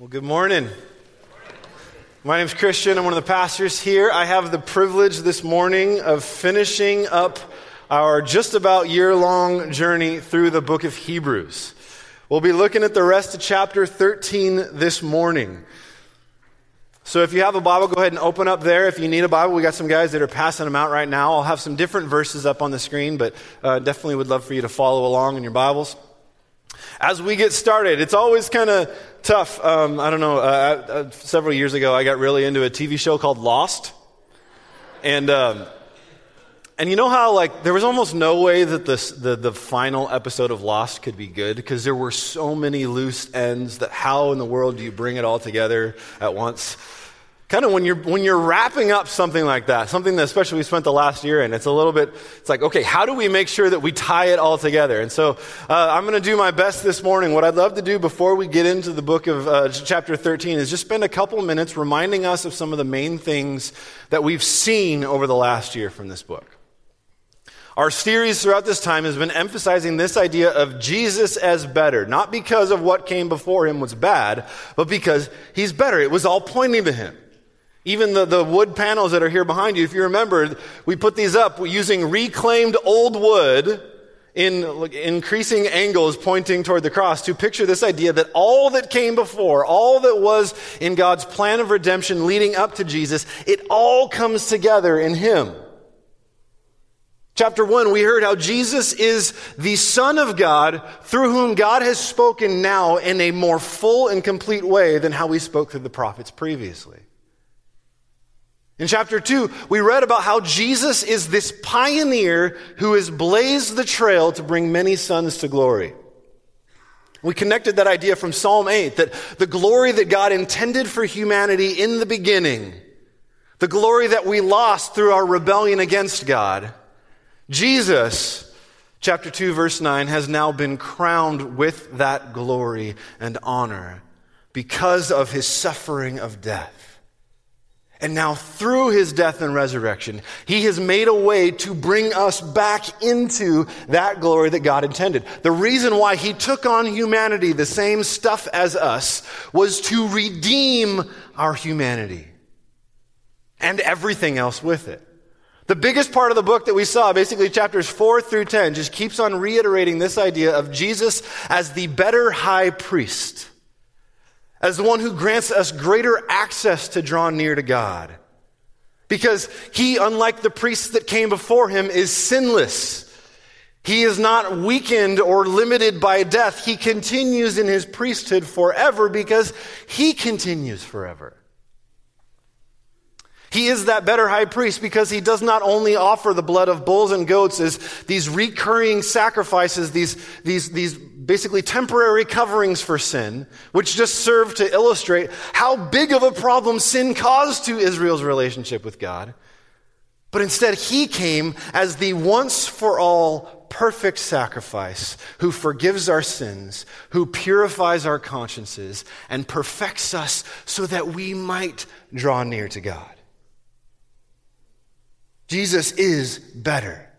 Well, good morning. My name is Christian. I'm one of the pastors here. I have the privilege this morning of finishing up our just about year long journey through the book of Hebrews. We'll be looking at the rest of chapter 13 this morning. So if you have a Bible, go ahead and open up there. If you need a Bible, we got some guys that are passing them out right now. I'll have some different verses up on the screen, but uh, definitely would love for you to follow along in your Bibles. As we get started, it's always kind of tough. Um, I don't know. Uh, uh, several years ago, I got really into a TV show called Lost, and um, and you know how like there was almost no way that this, the the final episode of Lost could be good because there were so many loose ends. That how in the world do you bring it all together at once? Kind of when you're when you're wrapping up something like that something that especially we spent the last year in it's a little bit it's like okay how do we make sure that we tie it all together and so uh, i'm going to do my best this morning what i'd love to do before we get into the book of uh, chapter 13 is just spend a couple minutes reminding us of some of the main things that we've seen over the last year from this book our series throughout this time has been emphasizing this idea of Jesus as better, not because of what came before him was bad, but because he's better. It was all pointing to him. Even the, the wood panels that are here behind you, if you remember, we put these up using reclaimed old wood in increasing angles pointing toward the cross to picture this idea that all that came before, all that was in God's plan of redemption leading up to Jesus, it all comes together in Him. Chapter 1, we heard how Jesus is the Son of God through whom God has spoken now in a more full and complete way than how He spoke through the prophets previously. In chapter 2, we read about how Jesus is this pioneer who has blazed the trail to bring many sons to glory. We connected that idea from Psalm 8 that the glory that God intended for humanity in the beginning, the glory that we lost through our rebellion against God, Jesus, chapter 2, verse 9, has now been crowned with that glory and honor because of his suffering of death. And now, through his death and resurrection, he has made a way to bring us back into that glory that God intended. The reason why he took on humanity, the same stuff as us, was to redeem our humanity and everything else with it. The biggest part of the book that we saw, basically chapters 4 through 10, just keeps on reiterating this idea of Jesus as the better high priest as the one who grants us greater access to draw near to God. Because he, unlike the priests that came before him, is sinless. He is not weakened or limited by death. He continues in his priesthood forever because he continues forever. He is that better high priest because he does not only offer the blood of bulls and goats as these recurring sacrifices, these, these, these basically temporary coverings for sin, which just serve to illustrate how big of a problem sin caused to Israel's relationship with God. But instead, he came as the once for all perfect sacrifice who forgives our sins, who purifies our consciences, and perfects us so that we might draw near to God. Jesus is better.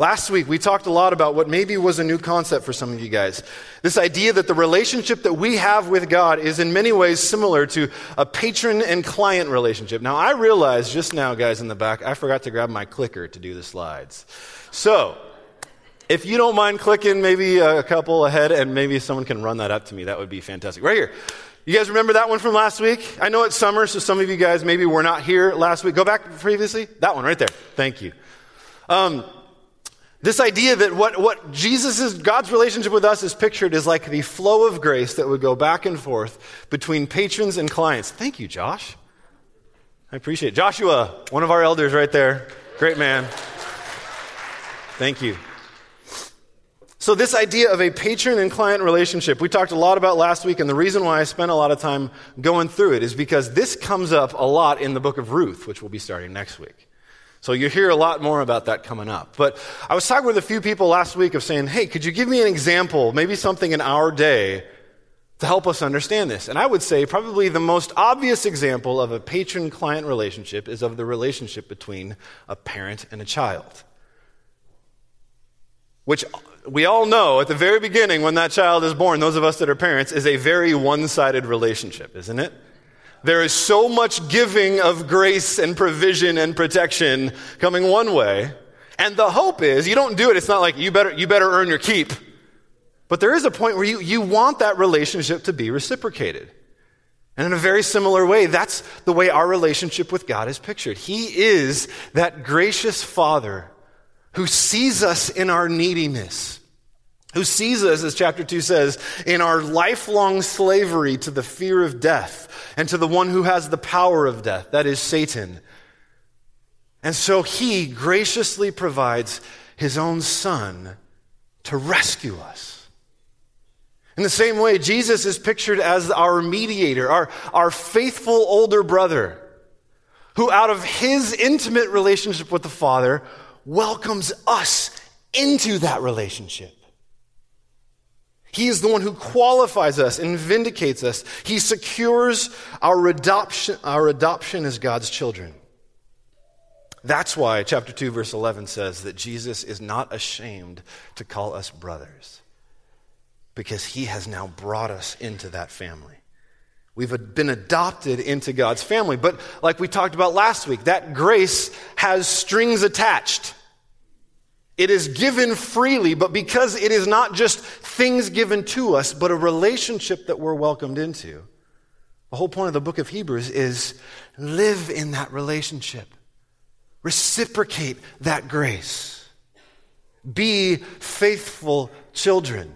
Last week, we talked a lot about what maybe was a new concept for some of you guys. This idea that the relationship that we have with God is in many ways similar to a patron and client relationship. Now, I realize just now, guys in the back, I forgot to grab my clicker to do the slides. So, if you don't mind clicking maybe a couple ahead and maybe someone can run that up to me, that would be fantastic. Right here. You guys remember that one from last week? I know it's summer, so some of you guys maybe were not here last week. Go back previously. That one right there. Thank you. Um, this idea that what, what Jesus is, God's relationship with us is pictured as like the flow of grace that would go back and forth between patrons and clients. Thank you, Josh. I appreciate it. Joshua, one of our elders right there. Great man. Thank you. So, this idea of a patron and client relationship, we talked a lot about last week, and the reason why I spent a lot of time going through it is because this comes up a lot in the book of Ruth, which we'll be starting next week. So, you'll hear a lot more about that coming up. But I was talking with a few people last week of saying, hey, could you give me an example, maybe something in our day, to help us understand this? And I would say probably the most obvious example of a patron client relationship is of the relationship between a parent and a child. which we all know at the very beginning when that child is born, those of us that are parents, is a very one sided relationship, isn't it? There is so much giving of grace and provision and protection coming one way. And the hope is you don't do it. It's not like you better, you better earn your keep. But there is a point where you, you want that relationship to be reciprocated. And in a very similar way, that's the way our relationship with God is pictured. He is that gracious Father who sees us in our neediness, who sees us, as chapter 2 says, in our lifelong slavery to the fear of death and to the one who has the power of death, that is Satan. And so he graciously provides his own son to rescue us. In the same way, Jesus is pictured as our mediator, our, our faithful older brother, who out of his intimate relationship with the Father welcomes us into that relationship. He is the one who qualifies us and vindicates us. He secures our adoption, our adoption as God's children. That's why chapter 2, verse 11 says that Jesus is not ashamed to call us brothers, because he has now brought us into that family. We've been adopted into God's family. But like we talked about last week, that grace has strings attached. It is given freely, but because it is not just things given to us, but a relationship that we're welcomed into. The whole point of the book of Hebrews is live in that relationship, reciprocate that grace, be faithful children.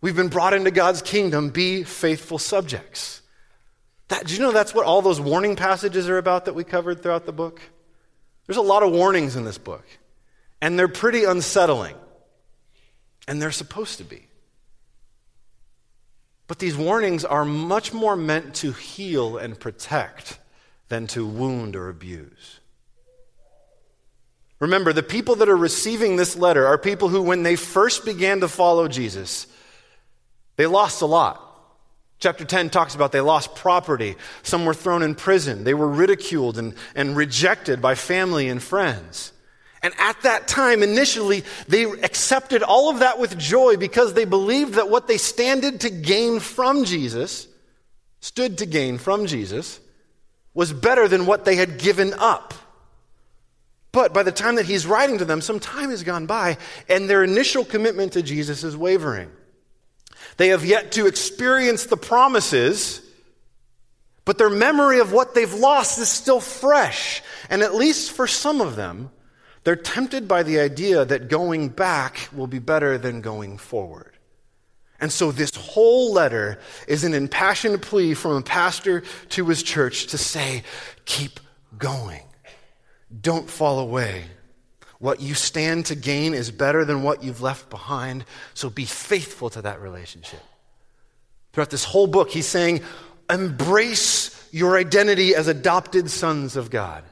We've been brought into God's kingdom, be faithful subjects. That, do you know that's what all those warning passages are about that we covered throughout the book? There's a lot of warnings in this book. And they're pretty unsettling. And they're supposed to be. But these warnings are much more meant to heal and protect than to wound or abuse. Remember, the people that are receiving this letter are people who, when they first began to follow Jesus, they lost a lot. Chapter 10 talks about they lost property. Some were thrown in prison. They were ridiculed and, and rejected by family and friends. And at that time, initially, they accepted all of that with joy because they believed that what they standed to gain from Jesus, stood to gain from Jesus, was better than what they had given up. But by the time that he's writing to them, some time has gone by, and their initial commitment to Jesus is wavering. They have yet to experience the promises, but their memory of what they've lost is still fresh. And at least for some of them, they're tempted by the idea that going back will be better than going forward. And so, this whole letter is an impassioned plea from a pastor to his church to say, keep going. Don't fall away. What you stand to gain is better than what you've left behind, so be faithful to that relationship. Throughout this whole book, he's saying, embrace your identity as adopted sons of God.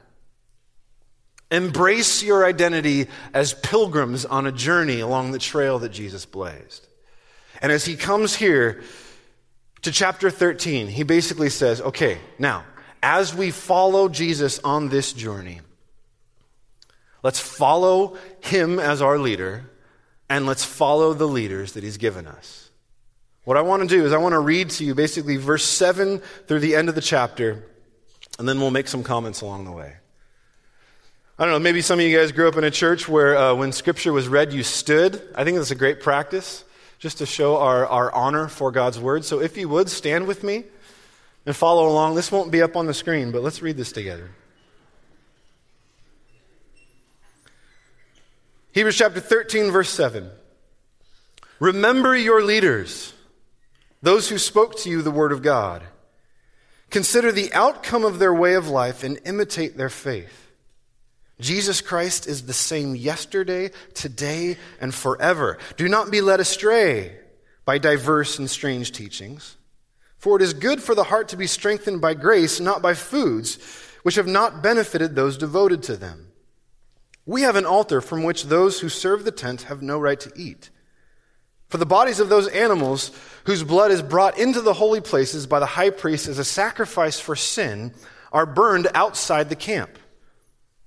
Embrace your identity as pilgrims on a journey along the trail that Jesus blazed. And as he comes here to chapter 13, he basically says, okay, now, as we follow Jesus on this journey, let's follow him as our leader and let's follow the leaders that he's given us. What I want to do is I want to read to you basically verse 7 through the end of the chapter, and then we'll make some comments along the way. I don't know, maybe some of you guys grew up in a church where uh, when scripture was read, you stood. I think that's a great practice just to show our, our honor for God's word. So if you would, stand with me and follow along. This won't be up on the screen, but let's read this together. Hebrews chapter 13, verse 7. Remember your leaders, those who spoke to you the word of God. Consider the outcome of their way of life and imitate their faith. Jesus Christ is the same yesterday, today, and forever. Do not be led astray by diverse and strange teachings. For it is good for the heart to be strengthened by grace, not by foods, which have not benefited those devoted to them. We have an altar from which those who serve the tent have no right to eat. For the bodies of those animals whose blood is brought into the holy places by the high priest as a sacrifice for sin are burned outside the camp.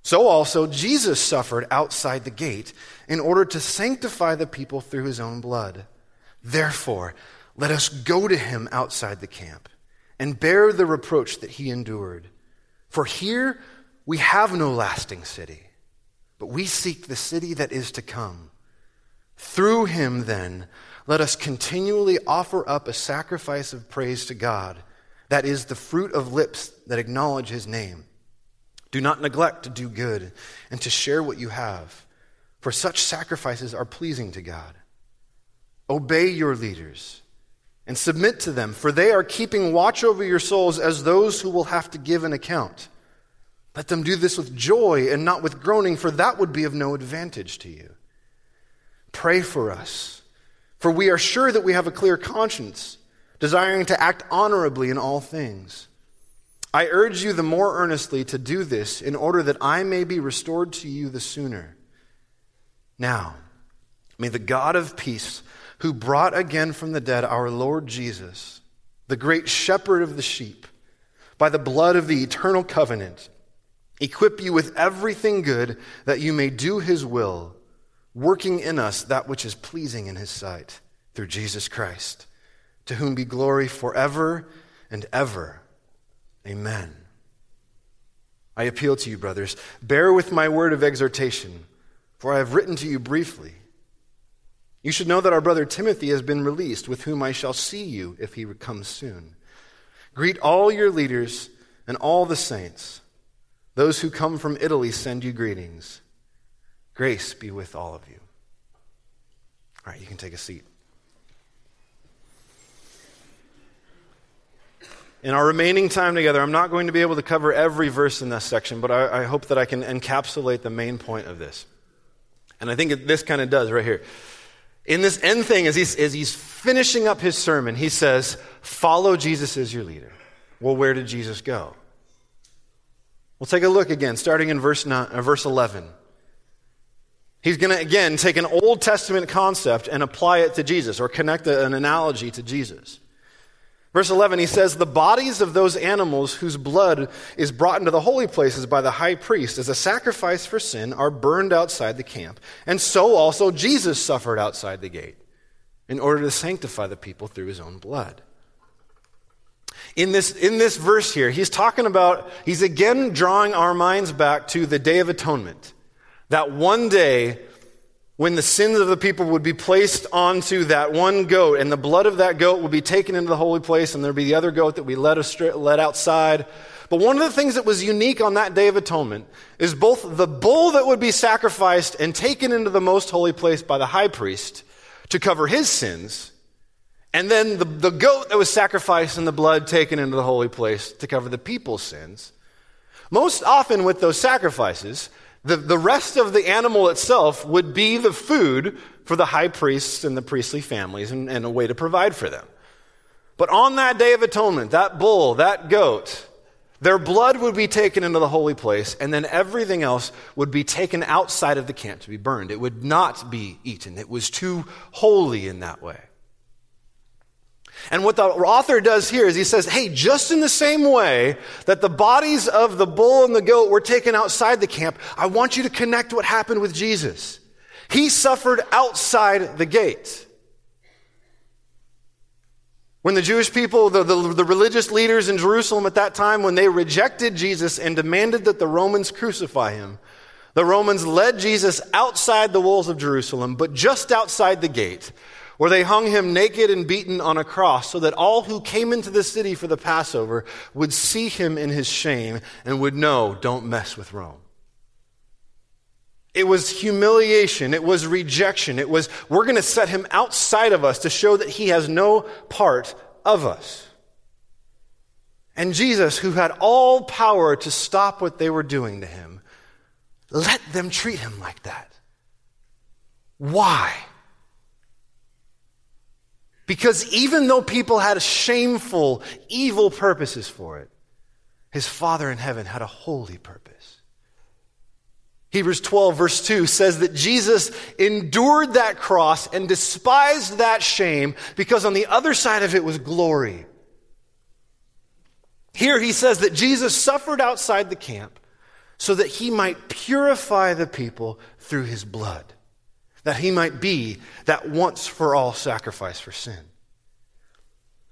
So also Jesus suffered outside the gate in order to sanctify the people through his own blood. Therefore, let us go to him outside the camp and bear the reproach that he endured. For here we have no lasting city, but we seek the city that is to come. Through him, then, let us continually offer up a sacrifice of praise to God, that is the fruit of lips that acknowledge his name. Do not neglect to do good and to share what you have, for such sacrifices are pleasing to God. Obey your leaders and submit to them, for they are keeping watch over your souls as those who will have to give an account. Let them do this with joy and not with groaning, for that would be of no advantage to you. Pray for us, for we are sure that we have a clear conscience, desiring to act honorably in all things. I urge you the more earnestly to do this in order that I may be restored to you the sooner. Now, may the God of peace, who brought again from the dead our Lord Jesus, the great shepherd of the sheep, by the blood of the eternal covenant, equip you with everything good that you may do his will, working in us that which is pleasing in his sight, through Jesus Christ, to whom be glory forever and ever. Amen. I appeal to you, brothers, bear with my word of exhortation, for I have written to you briefly. You should know that our brother Timothy has been released, with whom I shall see you if he comes soon. Greet all your leaders and all the saints. Those who come from Italy send you greetings. Grace be with all of you. All right, you can take a seat. In our remaining time together, I'm not going to be able to cover every verse in this section, but I, I hope that I can encapsulate the main point of this. And I think this kind of does right here. In this end thing, as he's, as he's finishing up his sermon, he says, Follow Jesus as your leader. Well, where did Jesus go? We'll take a look again, starting in verse, nine, uh, verse 11. He's going to, again, take an Old Testament concept and apply it to Jesus, or connect an analogy to Jesus. Verse 11, he says, The bodies of those animals whose blood is brought into the holy places by the high priest as a sacrifice for sin are burned outside the camp. And so also Jesus suffered outside the gate in order to sanctify the people through his own blood. In this, in this verse here, he's talking about, he's again drawing our minds back to the Day of Atonement. That one day when the sins of the people would be placed onto that one goat, and the blood of that goat would be taken into the holy place, and there'd be the other goat that we let, astray, let outside. But one of the things that was unique on that Day of Atonement is both the bull that would be sacrificed and taken into the most holy place by the high priest to cover his sins, and then the, the goat that was sacrificed and the blood taken into the holy place to cover the people's sins. Most often with those sacrifices, the, the rest of the animal itself would be the food for the high priests and the priestly families and, and a way to provide for them. But on that day of atonement, that bull, that goat, their blood would be taken into the holy place, and then everything else would be taken outside of the camp to be burned. It would not be eaten. It was too holy in that way. And what the author does here is he says, hey, just in the same way that the bodies of the bull and the goat were taken outside the camp, I want you to connect what happened with Jesus. He suffered outside the gate. When the Jewish people, the, the, the, religious leaders in Jerusalem at that time, when they rejected Jesus and demanded that the Romans crucify him, the Romans led Jesus outside the walls of Jerusalem, but just outside the gate, where they hung him naked and beaten on a cross so that all who came into the city for the Passover would see him in his shame and would know, don't mess with Rome. It was humiliation. It was rejection. It was, we're going to set him outside of us to show that he has no part of us. And Jesus, who had all power to stop what they were doing to him, let them treat him like that. Why? Because even though people had shameful, evil purposes for it, his Father in heaven had a holy purpose. Hebrews 12, verse 2 says that Jesus endured that cross and despised that shame because on the other side of it was glory. Here he says that Jesus suffered outside the camp so that he might purify the people through his blood, that he might be that once for all sacrifice for sin.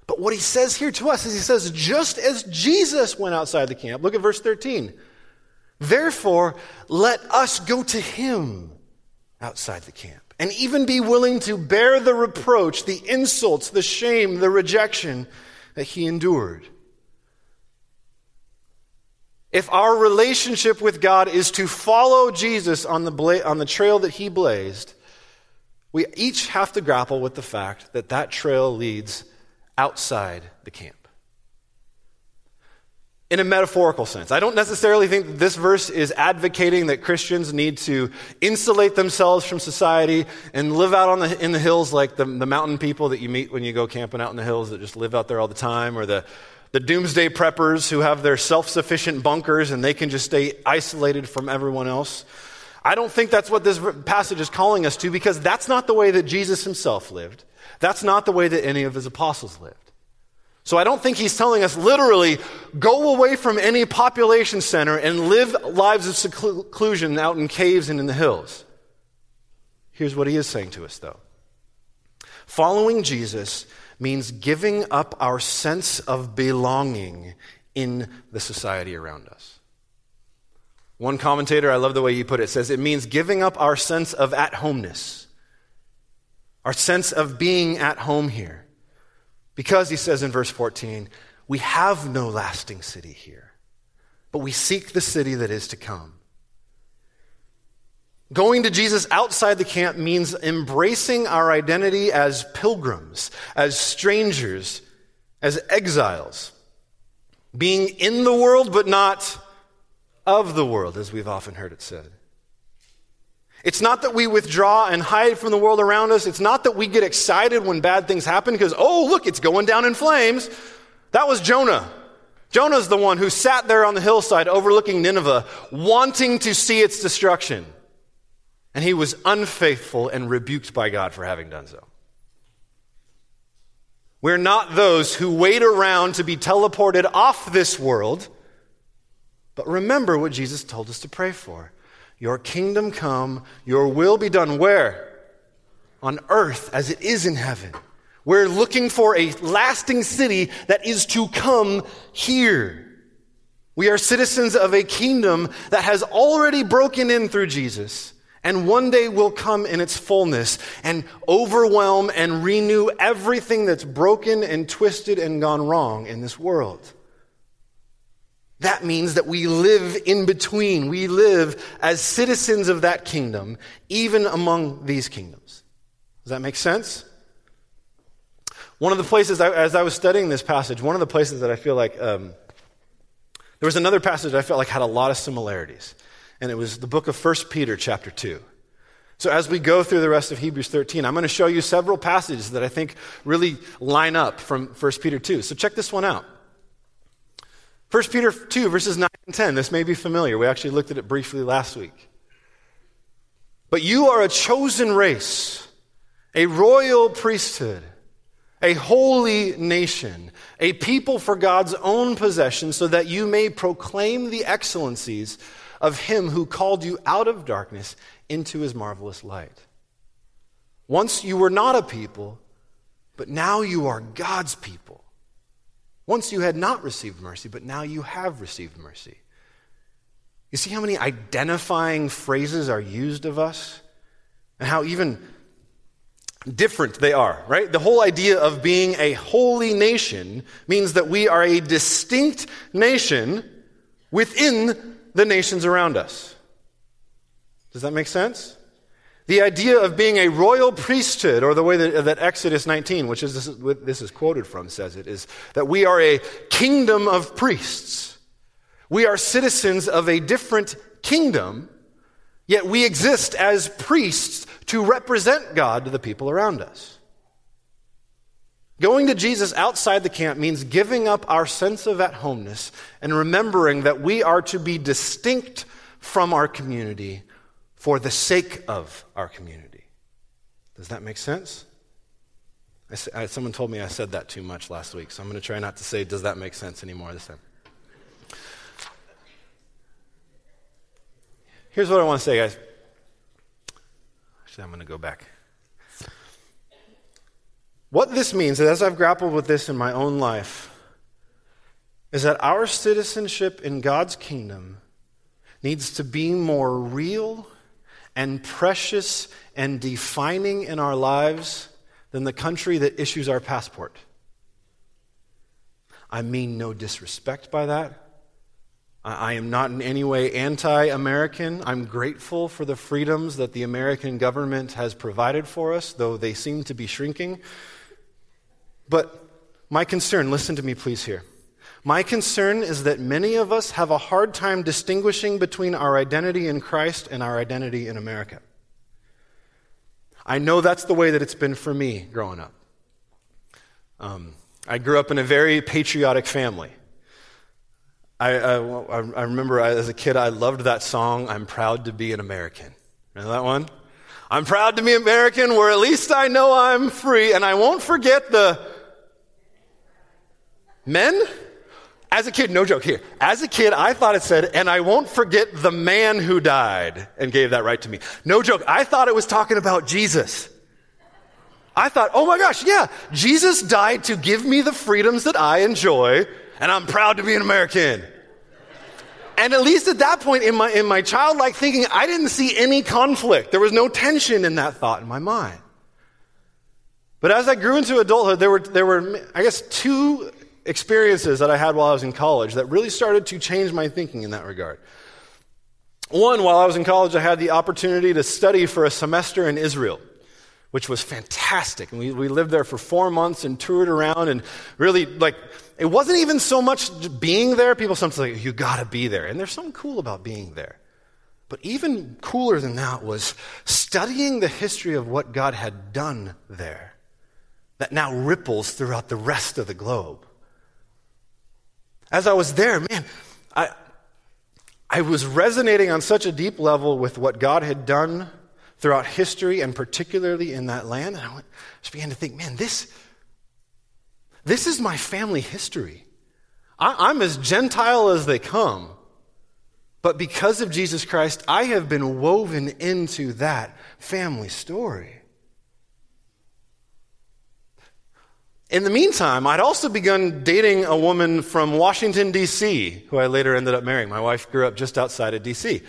But what he says here to us is he says, just as Jesus went outside the camp, look at verse 13. Therefore, let us go to him outside the camp and even be willing to bear the reproach, the insults, the shame, the rejection that he endured. If our relationship with God is to follow Jesus on the, bla- on the trail that he blazed, we each have to grapple with the fact that that trail leads outside the camp. In a metaphorical sense. I don't necessarily think this verse is advocating that Christians need to insulate themselves from society and live out on the, in the hills like the, the mountain people that you meet when you go camping out in the hills that just live out there all the time, or the the doomsday preppers who have their self sufficient bunkers and they can just stay isolated from everyone else. I don't think that's what this passage is calling us to because that's not the way that Jesus himself lived. That's not the way that any of his apostles lived. So I don't think he's telling us literally go away from any population center and live lives of seclusion out in caves and in the hills. Here's what he is saying to us though. Following Jesus means giving up our sense of belonging in the society around us. One commentator, I love the way he put it, says it means giving up our sense of at homeness, our sense of being at home here. Because, he says in verse 14, we have no lasting city here, but we seek the city that is to come. Going to Jesus outside the camp means embracing our identity as pilgrims, as strangers, as exiles. Being in the world, but not of the world, as we've often heard it said. It's not that we withdraw and hide from the world around us. It's not that we get excited when bad things happen because, oh, look, it's going down in flames. That was Jonah. Jonah's the one who sat there on the hillside overlooking Nineveh, wanting to see its destruction. And he was unfaithful and rebuked by God for having done so. We're not those who wait around to be teleported off this world, but remember what Jesus told us to pray for. Your kingdom come, your will be done where? On earth as it is in heaven. We're looking for a lasting city that is to come here. We are citizens of a kingdom that has already broken in through Jesus and one day will come in its fullness and overwhelm and renew everything that's broken and twisted and gone wrong in this world. That means that we live in between. We live as citizens of that kingdom, even among these kingdoms. Does that make sense? One of the places, as I was studying this passage, one of the places that I feel like um, there was another passage I felt like had a lot of similarities and it was the book of 1 Peter, chapter 2. So, as we go through the rest of Hebrews 13, I'm going to show you several passages that I think really line up from 1 Peter 2. So, check this one out. 1 Peter 2, verses 9 and 10. This may be familiar. We actually looked at it briefly last week. But you are a chosen race, a royal priesthood, a holy nation, a people for God's own possession, so that you may proclaim the excellencies of him who called you out of darkness into his marvelous light. Once you were not a people, but now you are God's people. Once you had not received mercy, but now you have received mercy. You see how many identifying phrases are used of us? And how even different they are, right? The whole idea of being a holy nation means that we are a distinct nation within the nations around us. Does that make sense? The idea of being a royal priesthood, or the way that, that Exodus 19, which is this, this is quoted from, says it, is that we are a kingdom of priests. We are citizens of a different kingdom, yet we exist as priests to represent God to the people around us. Going to Jesus outside the camp means giving up our sense of at homeness and remembering that we are to be distinct from our community for the sake of our community. Does that make sense? I, I, someone told me I said that too much last week, so I'm going to try not to say, does that make sense anymore this time? here's what I want to say, guys. Actually, I'm going to go back. What this means, as I've grappled with this in my own life, is that our citizenship in God's kingdom needs to be more real and precious and defining in our lives than the country that issues our passport. I mean no disrespect by that. I am not in any way anti American. I'm grateful for the freedoms that the American government has provided for us, though they seem to be shrinking. But my concern, listen to me please here. My concern is that many of us have a hard time distinguishing between our identity in Christ and our identity in America. I know that's the way that it's been for me growing up. Um, I grew up in a very patriotic family. I, I, I, remember as a kid, I loved that song, I'm Proud to Be an American. Remember that one? I'm proud to be American where at least I know I'm free, and I won't forget the men as a kid, no joke here. As a kid, I thought it said, and I won't forget the man who died and gave that right to me. No joke. I thought it was talking about Jesus. I thought, oh my gosh, yeah, Jesus died to give me the freedoms that I enjoy, and I'm proud to be an American. And at least at that point in my, in my childlike thinking, I didn't see any conflict. There was no tension in that thought in my mind. But as I grew into adulthood, there were, there were, I guess, two experiences that I had while I was in college that really started to change my thinking in that regard. One, while I was in college, I had the opportunity to study for a semester in Israel, which was fantastic. And we, we lived there for four months and toured around and really, like, it wasn't even so much being there. People sometimes say, you gotta be there. And there's something cool about being there. But even cooler than that was studying the history of what God had done there that now ripples throughout the rest of the globe as I was there, man, I, I was resonating on such a deep level with what God had done throughout history and particularly in that land. And I went, just began to think, man, this, this is my family history. I, I'm as Gentile as they come. But because of Jesus Christ, I have been woven into that family story. In the meantime, I'd also begun dating a woman from Washington, D.C., who I later ended up marrying. My wife grew up just outside of D.C.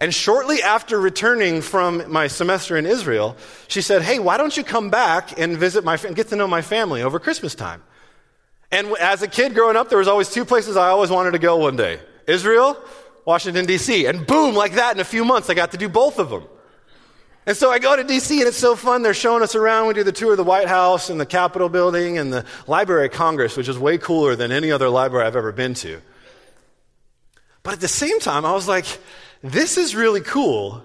And shortly after returning from my semester in Israel, she said, Hey, why don't you come back and visit my, and get to know my family over Christmas time? And as a kid growing up, there was always two places I always wanted to go one day Israel, Washington, D.C. And boom, like that, in a few months, I got to do both of them. And so I go to DC and it's so fun. They're showing us around. We do the tour of the White House and the Capitol building and the Library of Congress, which is way cooler than any other library I've ever been to. But at the same time, I was like, this is really cool.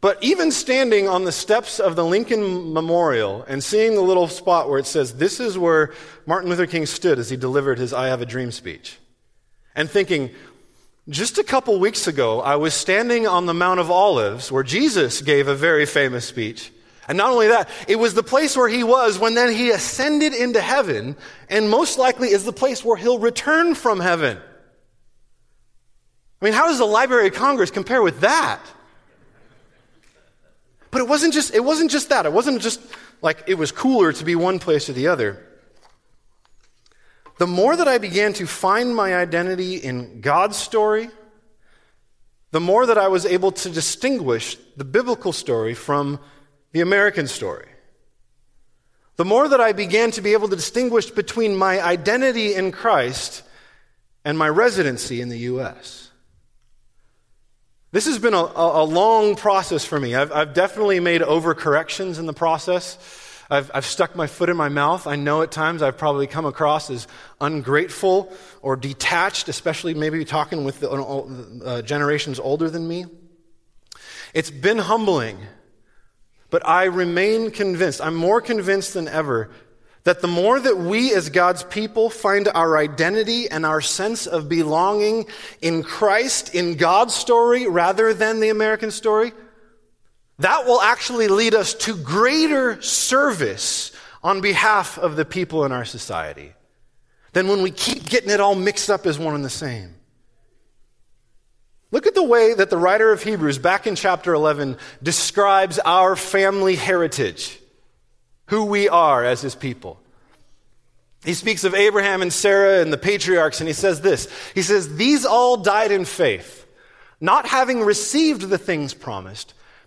But even standing on the steps of the Lincoln Memorial and seeing the little spot where it says, This is where Martin Luther King stood as he delivered his I Have a Dream speech, and thinking, just a couple weeks ago, I was standing on the Mount of Olives where Jesus gave a very famous speech. And not only that, it was the place where he was when then he ascended into heaven, and most likely is the place where he'll return from heaven. I mean, how does the Library of Congress compare with that? But it wasn't just, it wasn't just that. It wasn't just like it was cooler to be one place or the other the more that I began to find my identity in God's story, the more that I was able to distinguish the biblical story from the American story. The more that I began to be able to distinguish between my identity in Christ and my residency in the U.S. This has been a, a long process for me. I've, I've definitely made overcorrections in the process. I've, I've stuck my foot in my mouth. I know at times I've probably come across as ungrateful or detached, especially maybe talking with the, uh, generations older than me. It's been humbling, but I remain convinced, I'm more convinced than ever, that the more that we as God's people find our identity and our sense of belonging in Christ, in God's story, rather than the American story, that will actually lead us to greater service on behalf of the people in our society than when we keep getting it all mixed up as one and the same. Look at the way that the writer of Hebrews, back in chapter 11, describes our family heritage, who we are as his people. He speaks of Abraham and Sarah and the patriarchs, and he says this He says, These all died in faith, not having received the things promised,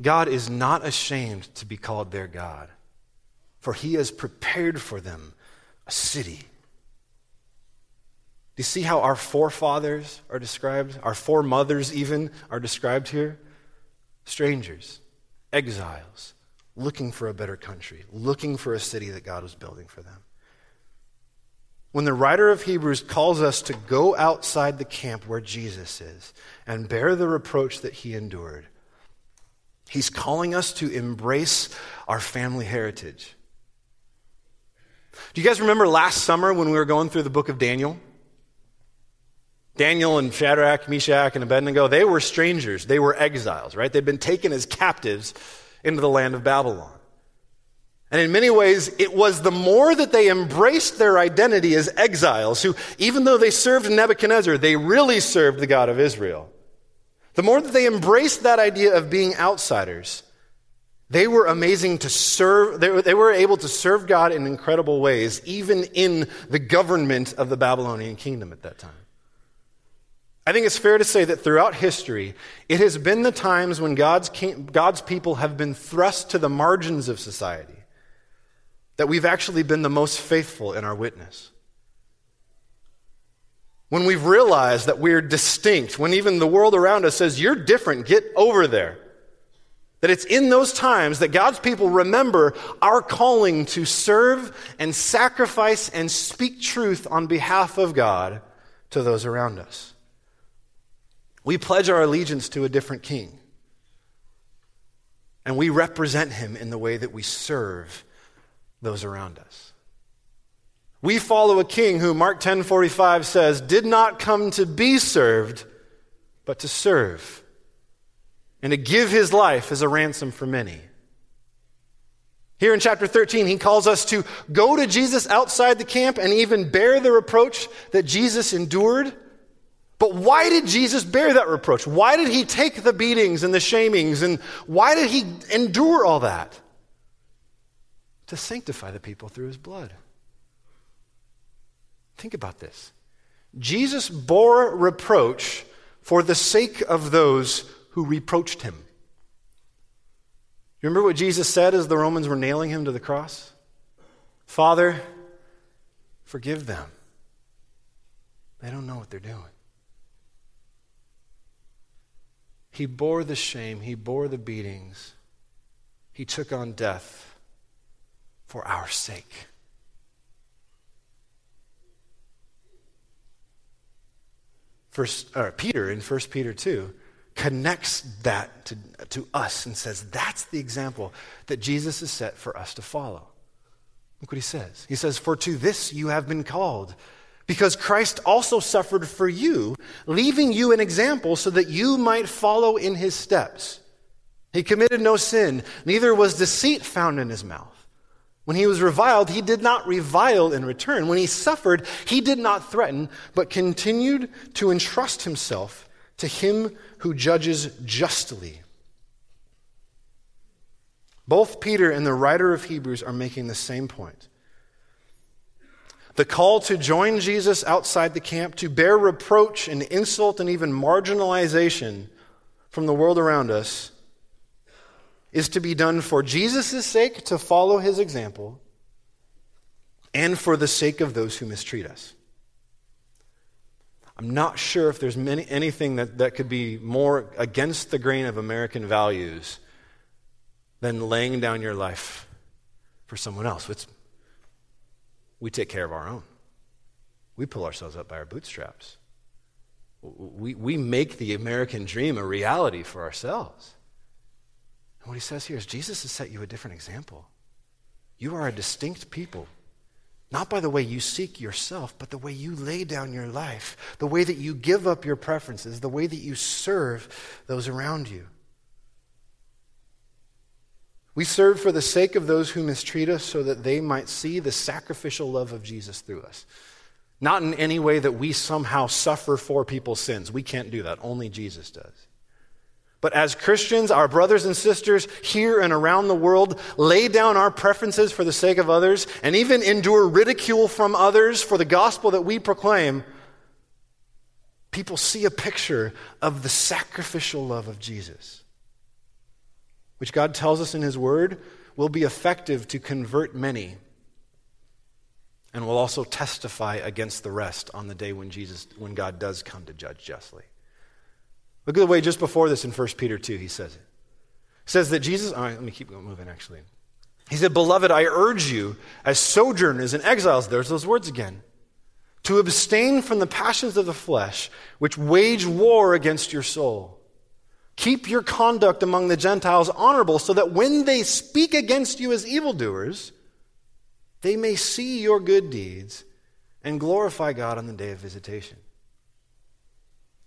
God is not ashamed to be called their God, for he has prepared for them a city Do you see how our forefathers are described? Our foremothers, even, are described here? Strangers, exiles, looking for a better country, looking for a city that God was building for them. When the writer of Hebrews calls us to go outside the camp where Jesus is and bear the reproach that he endured, he's calling us to embrace our family heritage. Do you guys remember last summer when we were going through the book of Daniel? Daniel and Shadrach, Meshach, and Abednego, they were strangers. They were exiles, right? They'd been taken as captives into the land of Babylon. And in many ways, it was the more that they embraced their identity as exiles, who, even though they served Nebuchadnezzar, they really served the God of Israel. The more that they embraced that idea of being outsiders, they were amazing to serve, they were, able to serve God in incredible ways, even in the government of the Babylonian kingdom at that time. I think it's fair to say that throughout history, it has been the times when God's, God's people have been thrust to the margins of society that we've actually been the most faithful in our witness. When we've realized that we're distinct, when even the world around us says, You're different, get over there. That it's in those times that God's people remember our calling to serve and sacrifice and speak truth on behalf of God to those around us. We pledge our allegiance to a different king. And we represent him in the way that we serve those around us. We follow a king who Mark 10:45 says did not come to be served but to serve and to give his life as a ransom for many. Here in chapter 13, he calls us to go to Jesus outside the camp and even bear the reproach that Jesus endured but why did Jesus bear that reproach? Why did he take the beatings and the shamings? And why did he endure all that? To sanctify the people through his blood. Think about this. Jesus bore reproach for the sake of those who reproached him. You remember what Jesus said as the Romans were nailing him to the cross? Father, forgive them. They don't know what they're doing. He bore the shame, he bore the beatings, he took on death for our sake. First, uh, Peter in 1 Peter 2 connects that to, to us and says that's the example that Jesus has set for us to follow. Look what he says. He says, For to this you have been called because Christ also suffered for you, leaving you an example so that you might follow in his steps. He committed no sin, neither was deceit found in his mouth. When he was reviled, he did not revile in return. When he suffered, he did not threaten, but continued to entrust himself to him who judges justly. Both Peter and the writer of Hebrews are making the same point. The call to join Jesus outside the camp, to bear reproach and insult and even marginalization from the world around us, is to be done for Jesus' sake, to follow his example, and for the sake of those who mistreat us. I'm not sure if there's many, anything that, that could be more against the grain of American values than laying down your life for someone else. It's we take care of our own. We pull ourselves up by our bootstraps. We, we make the American dream a reality for ourselves. What he says here is Jesus has set you a different example. You are a distinct people, not by the way you seek yourself, but the way you lay down your life, the way that you give up your preferences, the way that you serve those around you. We serve for the sake of those who mistreat us so that they might see the sacrificial love of Jesus through us. Not in any way that we somehow suffer for people's sins. We can't do that. Only Jesus does. But as Christians, our brothers and sisters here and around the world lay down our preferences for the sake of others and even endure ridicule from others for the gospel that we proclaim, people see a picture of the sacrificial love of Jesus, which God tells us in His Word will be effective to convert many and will also testify against the rest on the day when Jesus when God does come to judge justly. Look at the way just before this in 1 Peter 2, he says it. He says that Jesus, all right, let me keep moving actually. He said, Beloved, I urge you, as sojourners and exiles, there's those words again, to abstain from the passions of the flesh, which wage war against your soul. Keep your conduct among the Gentiles honorable, so that when they speak against you as evildoers, they may see your good deeds and glorify God on the day of visitation.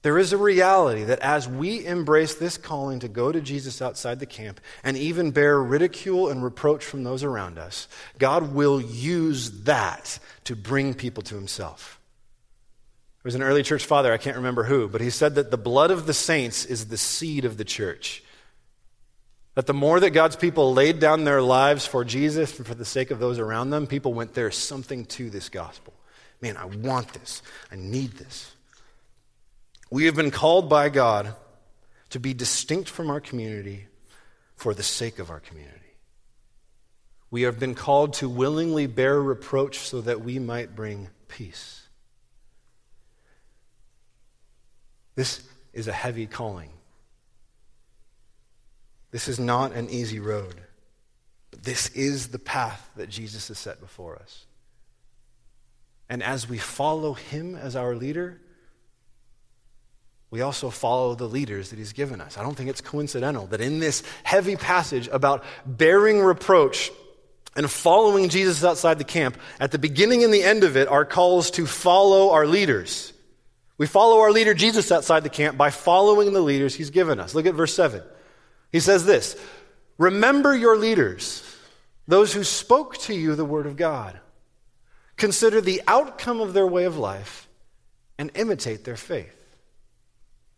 There is a reality that as we embrace this calling to go to Jesus outside the camp and even bear ridicule and reproach from those around us, God will use that to bring people to himself. There was an early church father, I can't remember who, but he said that the blood of the saints is the seed of the church. That the more that God's people laid down their lives for Jesus and for the sake of those around them, people went, There's something to this gospel. Man, I want this. I need this. We have been called by God to be distinct from our community for the sake of our community. We have been called to willingly bear reproach so that we might bring peace. This is a heavy calling. This is not an easy road. But this is the path that Jesus has set before us. And as we follow him as our leader, we also follow the leaders that he's given us. I don't think it's coincidental that in this heavy passage about bearing reproach and following Jesus outside the camp, at the beginning and the end of it are calls to follow our leaders. We follow our leader Jesus outside the camp by following the leaders he's given us. Look at verse 7. He says this Remember your leaders, those who spoke to you the word of God. Consider the outcome of their way of life and imitate their faith.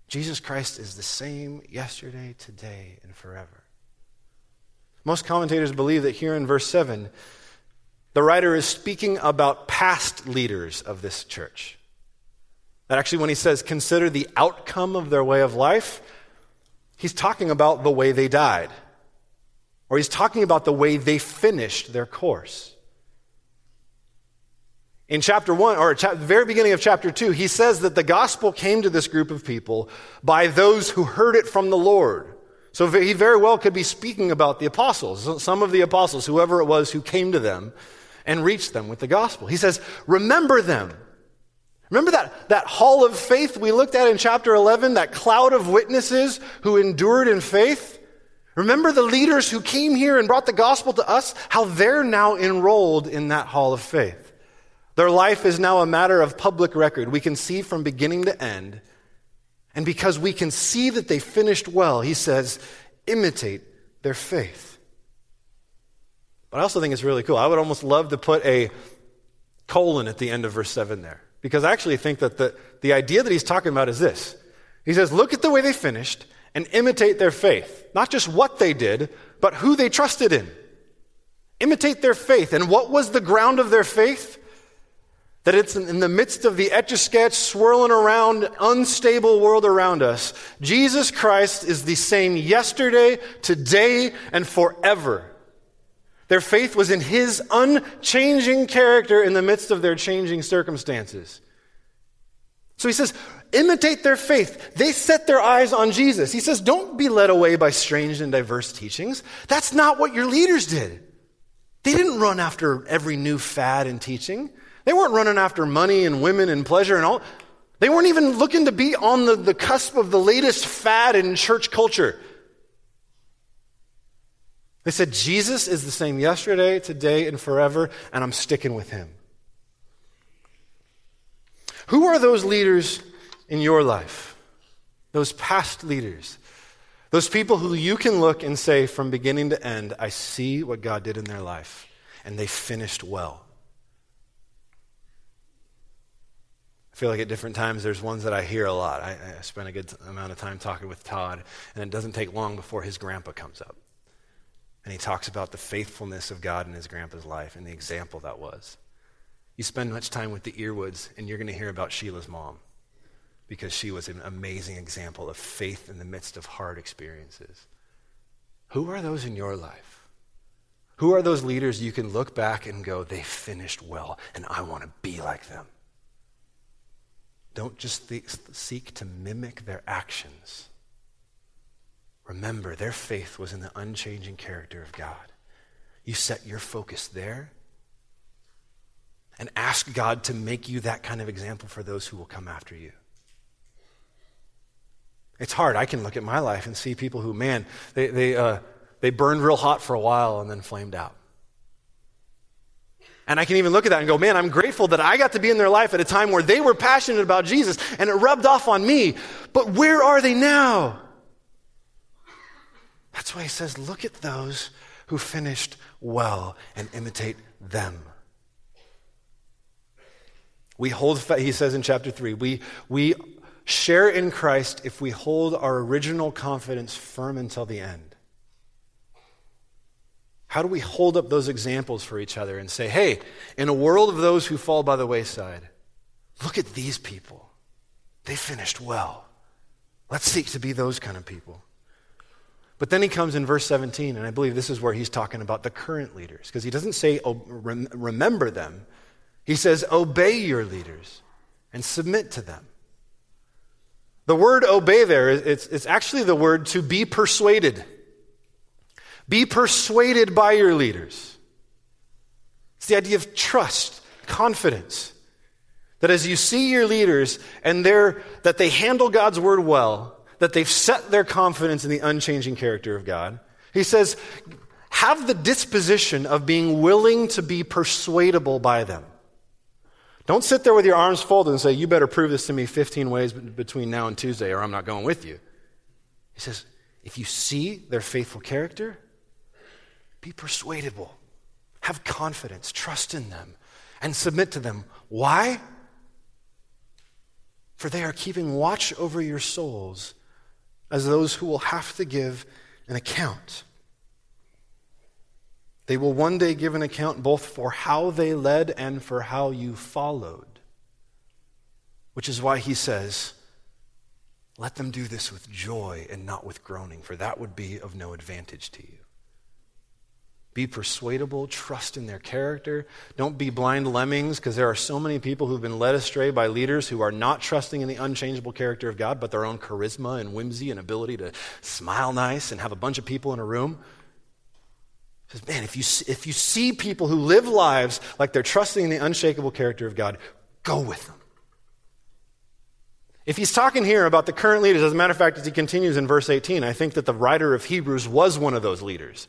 Jesus Christ is the same yesterday, today, and forever. Most commentators believe that here in verse 7, the writer is speaking about past leaders of this church. That actually, when he says, consider the outcome of their way of life, he's talking about the way they died. Or he's talking about the way they finished their course. In chapter 1, or the very beginning of chapter 2, he says that the gospel came to this group of people by those who heard it from the Lord. So he very well could be speaking about the apostles, some of the apostles, whoever it was who came to them and reached them with the gospel. He says, Remember them. Remember that, that hall of faith we looked at in chapter 11, that cloud of witnesses who endured in faith? Remember the leaders who came here and brought the gospel to us, how they're now enrolled in that hall of faith. Their life is now a matter of public record. We can see from beginning to end. And because we can see that they finished well, he says, imitate their faith. But I also think it's really cool. I would almost love to put a colon at the end of verse 7 there. Because I actually think that the, the idea that he's talking about is this. He says, look at the way they finished and imitate their faith. Not just what they did, but who they trusted in. Imitate their faith. And what was the ground of their faith? That it's in the midst of the etch a sketch, swirling around, unstable world around us. Jesus Christ is the same yesterday, today, and forever. Their faith was in his unchanging character in the midst of their changing circumstances. So he says, imitate their faith. They set their eyes on Jesus. He says, don't be led away by strange and diverse teachings. That's not what your leaders did. They didn't run after every new fad in teaching. They weren't running after money and women and pleasure and all. They weren't even looking to be on the, the cusp of the latest fad in church culture. They said, Jesus is the same yesterday, today, and forever, and I'm sticking with him. Who are those leaders in your life? Those past leaders. Those people who you can look and say, from beginning to end, I see what God did in their life, and they finished well. I feel like at different times there's ones that I hear a lot. I, I spent a good amount of time talking with Todd, and it doesn't take long before his grandpa comes up. And he talks about the faithfulness of God in his grandpa's life and the example that was. You spend much time with the Earwoods, and you're going to hear about Sheila's mom because she was an amazing example of faith in the midst of hard experiences. Who are those in your life? Who are those leaders you can look back and go, they finished well, and I want to be like them? Don't just th- seek to mimic their actions. Remember, their faith was in the unchanging character of God. You set your focus there and ask God to make you that kind of example for those who will come after you. It's hard. I can look at my life and see people who, man, they, they, uh, they burned real hot for a while and then flamed out. And I can even look at that and go, man, I'm grateful that I got to be in their life at a time where they were passionate about Jesus and it rubbed off on me. But where are they now? That's why he says, look at those who finished well and imitate them. We hold, he says in chapter 3, we, we share in Christ if we hold our original confidence firm until the end. How do we hold up those examples for each other and say, hey, in a world of those who fall by the wayside, look at these people. They finished well. Let's seek to be those kind of people. But then he comes in verse 17, and I believe this is where he's talking about the current leaders, because he doesn't say, oh, remember them. He says, obey your leaders and submit to them. The word obey there, it's, it's actually the word to be persuaded. Be persuaded by your leaders. It's the idea of trust, confidence. That as you see your leaders and they're, that they handle God's word well, that they've set their confidence in the unchanging character of God, he says, have the disposition of being willing to be persuadable by them. Don't sit there with your arms folded and say, You better prove this to me 15 ways between now and Tuesday, or I'm not going with you. He says, If you see their faithful character, be persuadable, have confidence, trust in them, and submit to them. Why? For they are keeping watch over your souls as those who will have to give an account. They will one day give an account both for how they led and for how you followed. Which is why he says, Let them do this with joy and not with groaning, for that would be of no advantage to you. Be persuadable, trust in their character. Don't be blind lemmings, because there are so many people who've been led astray by leaders who are not trusting in the unchangeable character of God, but their own charisma and whimsy and ability to smile nice and have a bunch of people in a room says, man, if you, if you see people who live lives like they're trusting in the unshakable character of God, go with them. If he's talking here about the current leaders, as a matter of fact, as he continues in verse 18, I think that the writer of Hebrews was one of those leaders.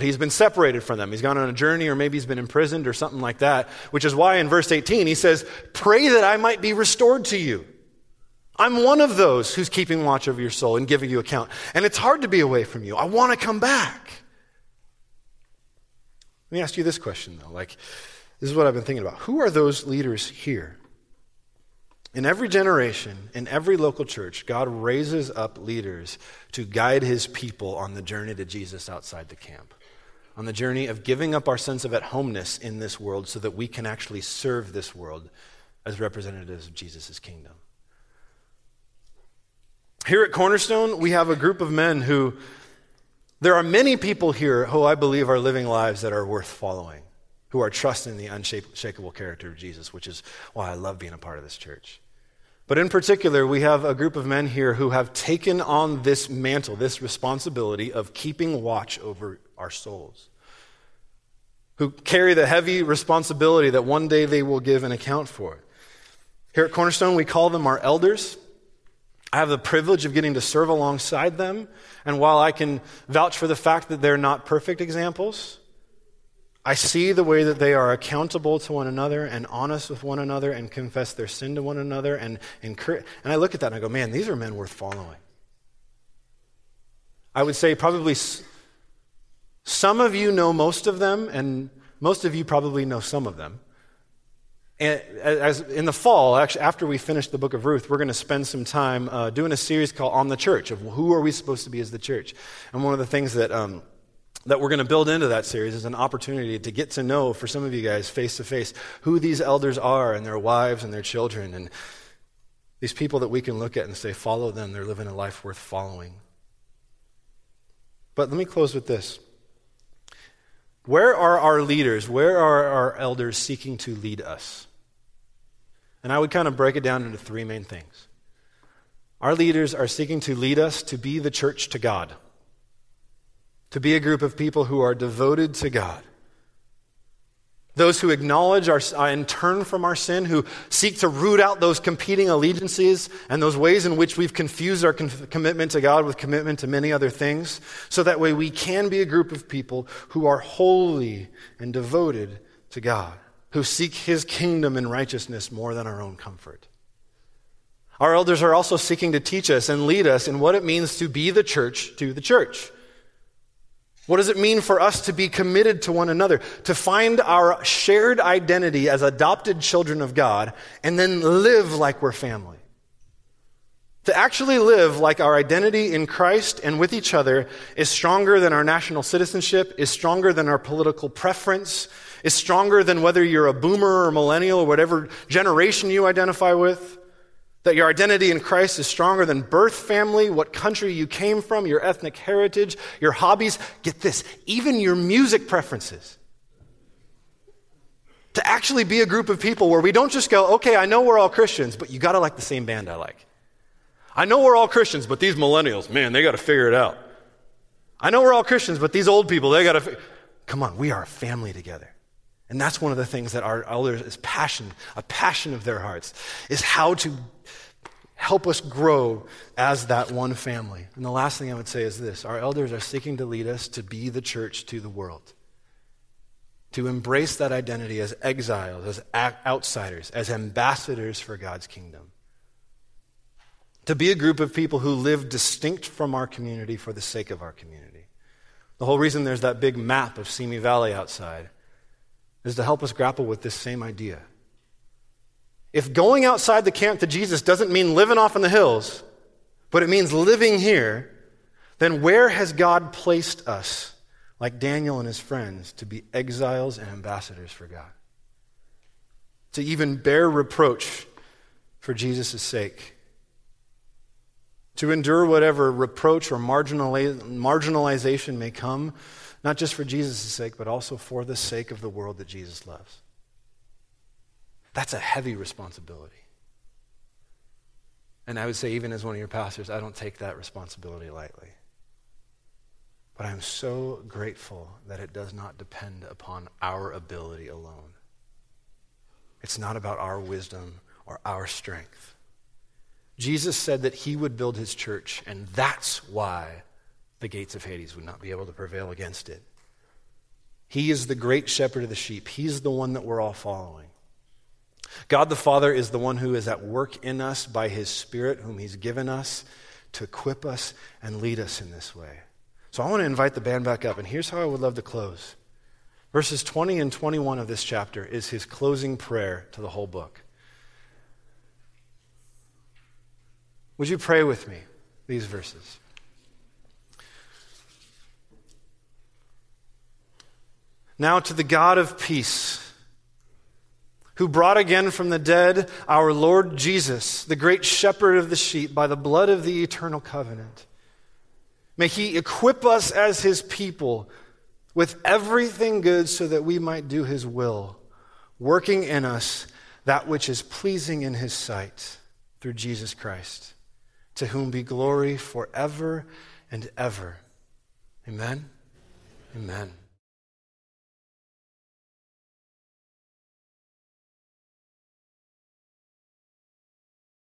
But he's been separated from them. He's gone on a journey, or maybe he's been imprisoned, or something like that, which is why in verse 18 he says, Pray that I might be restored to you. I'm one of those who's keeping watch over your soul and giving you account. And it's hard to be away from you. I want to come back. Let me ask you this question, though. Like, this is what I've been thinking about. Who are those leaders here? In every generation, in every local church, God raises up leaders to guide his people on the journey to Jesus outside the camp, on the journey of giving up our sense of at homeness in this world so that we can actually serve this world as representatives of Jesus' kingdom. Here at Cornerstone, we have a group of men who there are many people here who I believe are living lives that are worth following, who are trusting the unshakable character of Jesus, which is why I love being a part of this church. But in particular, we have a group of men here who have taken on this mantle, this responsibility of keeping watch over our souls, who carry the heavy responsibility that one day they will give an account for. Here at Cornerstone, we call them our elders. I have the privilege of getting to serve alongside them. And while I can vouch for the fact that they're not perfect examples, I see the way that they are accountable to one another and honest with one another and confess their sin to one another. And, and, and I look at that and I go, man, these are men worth following. I would say probably some of you know most of them, and most of you probably know some of them. And as in the fall, actually, after we finish the book of Ruth, we're going to spend some time uh, doing a series called On the Church of who are we supposed to be as the church. And one of the things that um, that we're going to build into that series is an opportunity to get to know, for some of you guys, face to face, who these elders are and their wives and their children, and these people that we can look at and say, follow them. They're living a life worth following. But let me close with this. Where are our leaders? Where are our elders seeking to lead us? And I would kind of break it down into three main things. Our leaders are seeking to lead us to be the church to God, to be a group of people who are devoted to God. Those who acknowledge our, uh, and turn from our sin, who seek to root out those competing allegiances and those ways in which we've confused our con- commitment to God with commitment to many other things, so that way we can be a group of people who are holy and devoted to God who seek his kingdom and righteousness more than our own comfort. Our elders are also seeking to teach us and lead us in what it means to be the church to the church. What does it mean for us to be committed to one another, to find our shared identity as adopted children of God, and then live like we're family? To actually live like our identity in Christ and with each other is stronger than our national citizenship, is stronger than our political preference, is stronger than whether you're a boomer or millennial or whatever generation you identify with. That your identity in Christ is stronger than birth family, what country you came from, your ethnic heritage, your hobbies. Get this, even your music preferences. To actually be a group of people where we don't just go, okay, I know we're all Christians, but you got to like the same band I like. I know we're all Christians, but these millennials, man, they got to figure it out. I know we're all Christians, but these old people, they got to. Fi- Come on, we are a family together. And that's one of the things that our elders is passion, a passion of their hearts, is how to help us grow as that one family. And the last thing I would say is this our elders are seeking to lead us to be the church to the world, to embrace that identity as exiles, as outsiders, as ambassadors for God's kingdom. To be a group of people who live distinct from our community for the sake of our community. The whole reason there's that big map of Simi Valley outside is to help us grapple with this same idea. If going outside the camp to Jesus doesn't mean living off in the hills, but it means living here, then where has God placed us, like Daniel and his friends, to be exiles and ambassadors for God? To even bear reproach for Jesus' sake. To endure whatever reproach or marginalization may come not just for Jesus' sake, but also for the sake of the world that Jesus loves. That's a heavy responsibility. And I would say, even as one of your pastors, I don't take that responsibility lightly. But I'm so grateful that it does not depend upon our ability alone. It's not about our wisdom or our strength. Jesus said that he would build his church, and that's why the gates of Hades would not be able to prevail against it. He is the great shepherd of the sheep. He's the one that we're all following. God the Father is the one who is at work in us by his Spirit, whom he's given us to equip us and lead us in this way. So I want to invite the band back up, and here's how I would love to close. Verses 20 and 21 of this chapter is his closing prayer to the whole book. Would you pray with me these verses? Now to the God of peace, who brought again from the dead our Lord Jesus, the great shepherd of the sheep, by the blood of the eternal covenant. May he equip us as his people with everything good so that we might do his will, working in us that which is pleasing in his sight through Jesus Christ, to whom be glory forever and ever. Amen. Amen.